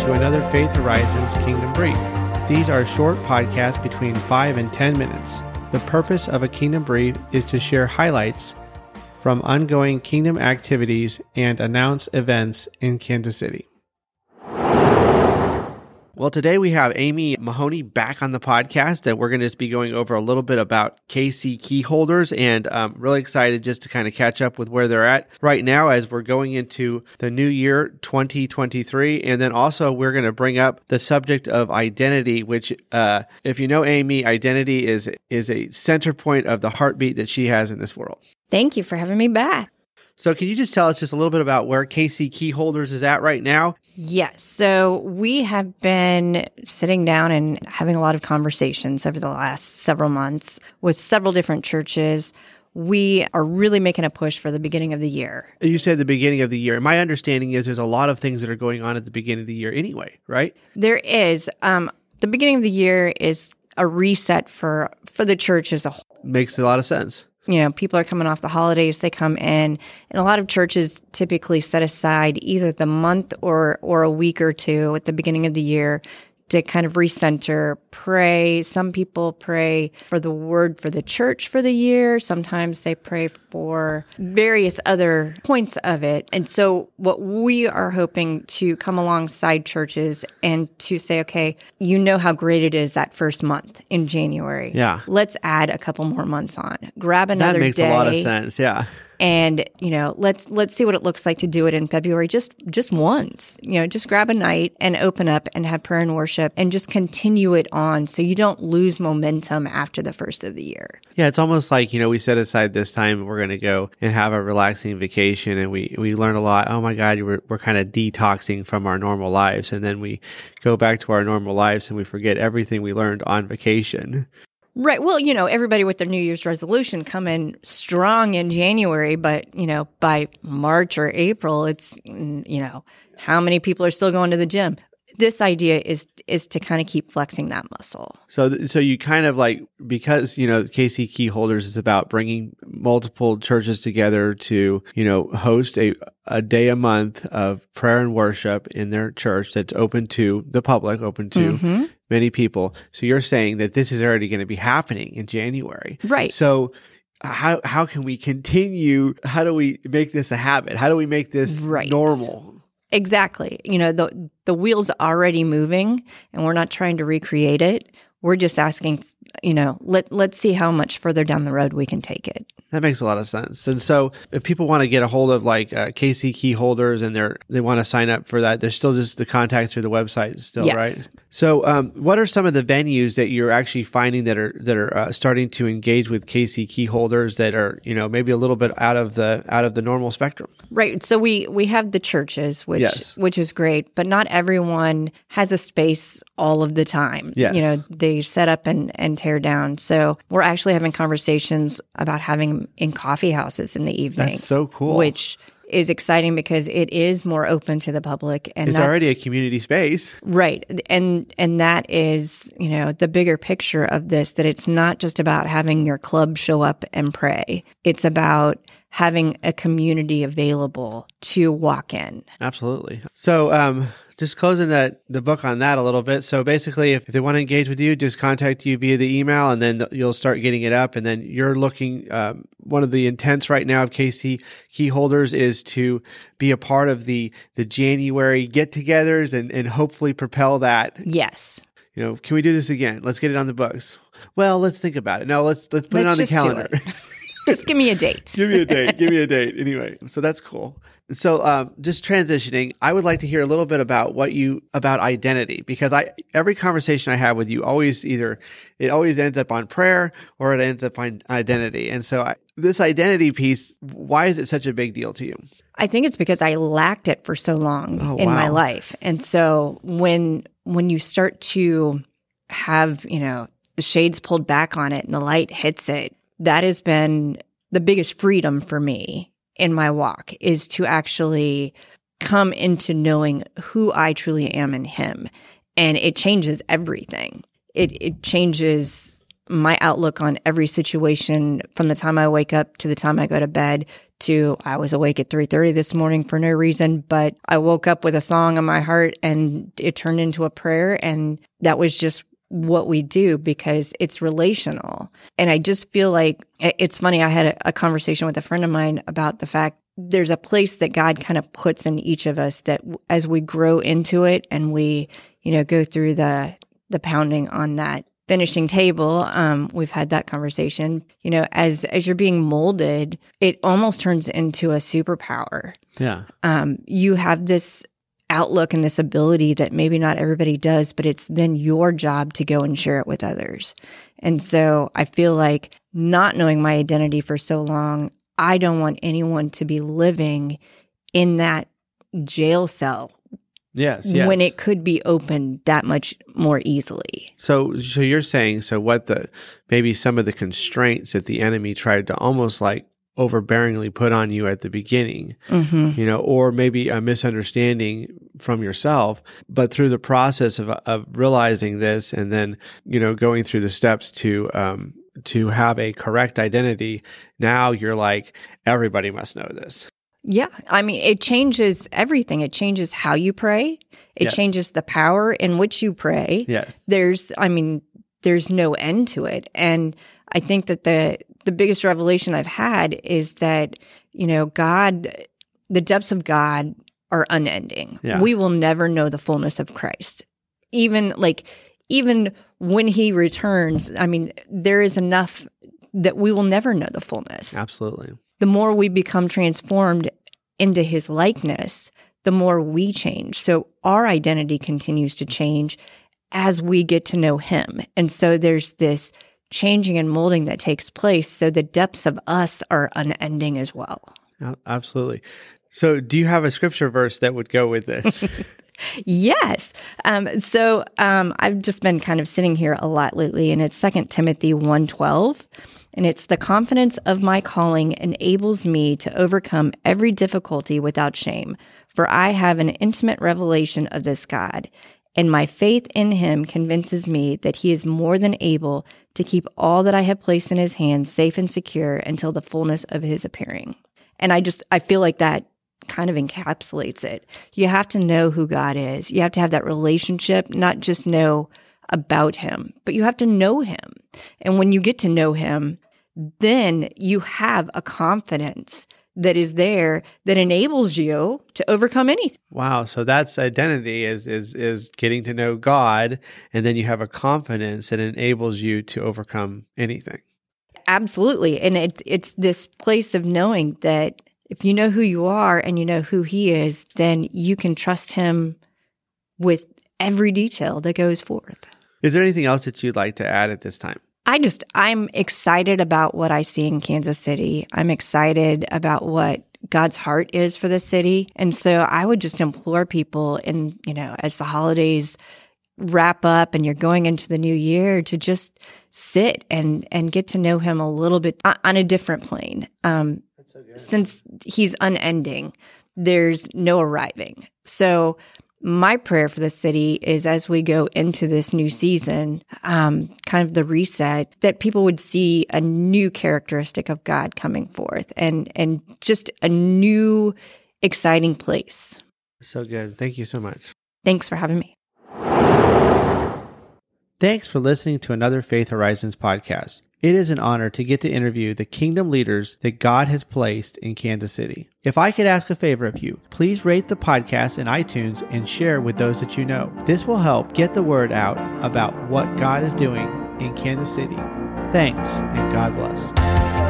to another Faith Horizons Kingdom Brief. These are short podcasts between 5 and 10 minutes. The purpose of a Kingdom Brief is to share highlights from ongoing Kingdom activities and announce events in Kansas City. Well, today we have Amy Mahoney back on the podcast, and we're going to be going over a little bit about KC key holders, and I'm really excited just to kind of catch up with where they're at right now as we're going into the new year 2023, and then also we're going to bring up the subject of identity, which, uh, if you know Amy, identity is is a center point of the heartbeat that she has in this world. Thank you for having me back. So, can you just tell us just a little bit about where KC Keyholders is at right now? Yes. So, we have been sitting down and having a lot of conversations over the last several months with several different churches. We are really making a push for the beginning of the year. You said the beginning of the year. My understanding is there's a lot of things that are going on at the beginning of the year anyway, right? There is. Um, the beginning of the year is a reset for for the church as a whole. Makes a lot of sense you know, people are coming off the holidays, they come in, and a lot of churches typically set aside either the month or or a week or two at the beginning of the year to kind of recenter, pray. Some people pray for the word for the church for the year. Sometimes they pray for various other points of it. And so what we are hoping to come alongside churches and to say, okay, you know how great it is that first month in January. Yeah. Let's add a couple more months on. Grab another That makes day. a lot of sense. Yeah and you know let's let's see what it looks like to do it in february just just once. You know just grab a night and open up and have prayer and worship and just continue it on so you don't lose momentum after the first of the year. Yeah it's almost like you know we set aside this time we're going to go and have a relaxing vacation and we we learn a lot. Oh my god we're, we're kind of detoxing from our normal lives. And then we go back to our normal lives and we forget everything we learned on vacation Right. Well, you know, everybody with their New Year's resolution come in strong in January, but, you know, by March or April, it's, you know, how many people are still going to the gym? This idea is is to kind of keep flexing that muscle. So, so you kind of like because you know KC Key Holders is about bringing multiple churches together to you know host a a day a month of prayer and worship in their church that's open to the public, open to mm-hmm many people. So you're saying that this is already going to be happening in January. Right. So uh, how how can we continue? How do we make this a habit? How do we make this right. normal? Exactly. You know, the the wheel's already moving and we're not trying to recreate it. We're just asking, you know, let let's see how much further down the road we can take it. That makes a lot of sense. And so, if people want to get a hold of like uh, KC key holders and they're they want to sign up for that, there's still just the contact through the website, still, yes. right? So, um, what are some of the venues that you're actually finding that are that are uh, starting to engage with KC key holders that are you know maybe a little bit out of the out of the normal spectrum? Right. So we we have the churches, which yes. which is great, but not everyone has a space all of the time. Yes. You know, they set up and and tear down. So we're actually having conversations about having in coffee houses in the evening. That's so cool. Which is exciting because it is more open to the public and it's already a community space right and and that is you know the bigger picture of this that it's not just about having your club show up and pray it's about having a community available to walk in absolutely so um just closing that the book on that a little bit. So basically, if, if, they want to engage with you, just contact you via the email, and then you'll start getting it up. And then you're looking. Um, one of the intents right now of KC key holders is to be a part of the the January get-togethers and and hopefully propel that. Yes. You know, can we do this again? Let's get it on the books. Well, let's think about it. No, let's let's put let's it on the calendar. just give me a date. give me a date. Give me a date. Anyway, so that's cool. So, um, just transitioning, I would like to hear a little bit about what you about identity because I every conversation I have with you always either it always ends up on prayer or it ends up on identity. And so, I, this identity piece, why is it such a big deal to you? I think it's because I lacked it for so long oh, in wow. my life, and so when when you start to have you know the shades pulled back on it and the light hits it, that has been the biggest freedom for me in my walk is to actually come into knowing who I truly am in him. And it changes everything. It, it changes my outlook on every situation from the time I wake up to the time I go to bed to I was awake at 3:30 this morning for no reason, but I woke up with a song in my heart and it turned into a prayer and that was just what we do because it's relational. And I just feel like it's funny. I had a, a conversation with a friend of mine about the fact there's a place that God kind of puts in each of us that as we grow into it and we, you know, go through the, the pounding on that finishing table um, we've had that conversation you know as as you're being molded it almost turns into a superpower yeah um, you have this outlook and this ability that maybe not everybody does but it's then your job to go and share it with others and so i feel like not knowing my identity for so long i don't want anyone to be living in that jail cell Yes, yes. When it could be opened that much more easily. So, so you're saying so what the maybe some of the constraints that the enemy tried to almost like overbearingly put on you at the beginning, mm-hmm. you know, or maybe a misunderstanding from yourself, but through the process of of realizing this and then you know going through the steps to um, to have a correct identity, now you're like everybody must know this. Yeah. I mean, it changes everything. It changes how you pray. It yes. changes the power in which you pray. Yes. There's, I mean, there's no end to it. And I think that the, the biggest revelation I've had is that, you know, God, the depths of God are unending. Yeah. We will never know the fullness of Christ. Even like, even when he returns, I mean, there is enough that we will never know the fullness. Absolutely the more we become transformed into his likeness, the more we change. So our identity continues to change as we get to know him. And so there's this changing and molding that takes place. So the depths of us are unending as well. Absolutely. So do you have a scripture verse that would go with this? yes. Um, so um, I've just been kind of sitting here a lot lately, and it's Second Timothy 1.12 and it's the confidence of my calling enables me to overcome every difficulty without shame. For I have an intimate revelation of this God, and my faith in him convinces me that he is more than able to keep all that I have placed in his hands safe and secure until the fullness of his appearing. And I just, I feel like that kind of encapsulates it. You have to know who God is. You have to have that relationship, not just know about him, but you have to know him. And when you get to know him, then you have a confidence that is there that enables you to overcome anything. Wow, so that's identity is is is getting to know God and then you have a confidence that enables you to overcome anything. Absolutely. And it, it's this place of knowing that if you know who you are and you know who he is, then you can trust him with every detail that goes forth. Is there anything else that you'd like to add at this time? I just, I'm excited about what I see in Kansas City. I'm excited about what God's heart is for the city. And so I would just implore people in, you know, as the holidays wrap up and you're going into the new year to just sit and, and get to know him a little bit on a different plane. Um, so since he's unending, there's no arriving. So my prayer for the city is as we go into this new season, um, kind of the reset, that people would see a new characteristic of God coming forth and and just a new exciting place. So good. Thank you so much. Thanks for having me. Thanks for listening to another Faith Horizons podcast. It is an honor to get to interview the kingdom leaders that God has placed in Kansas City. If I could ask a favor of you, please rate the podcast in iTunes and share with those that you know. This will help get the word out about what God is doing in Kansas City. Thanks, and God bless.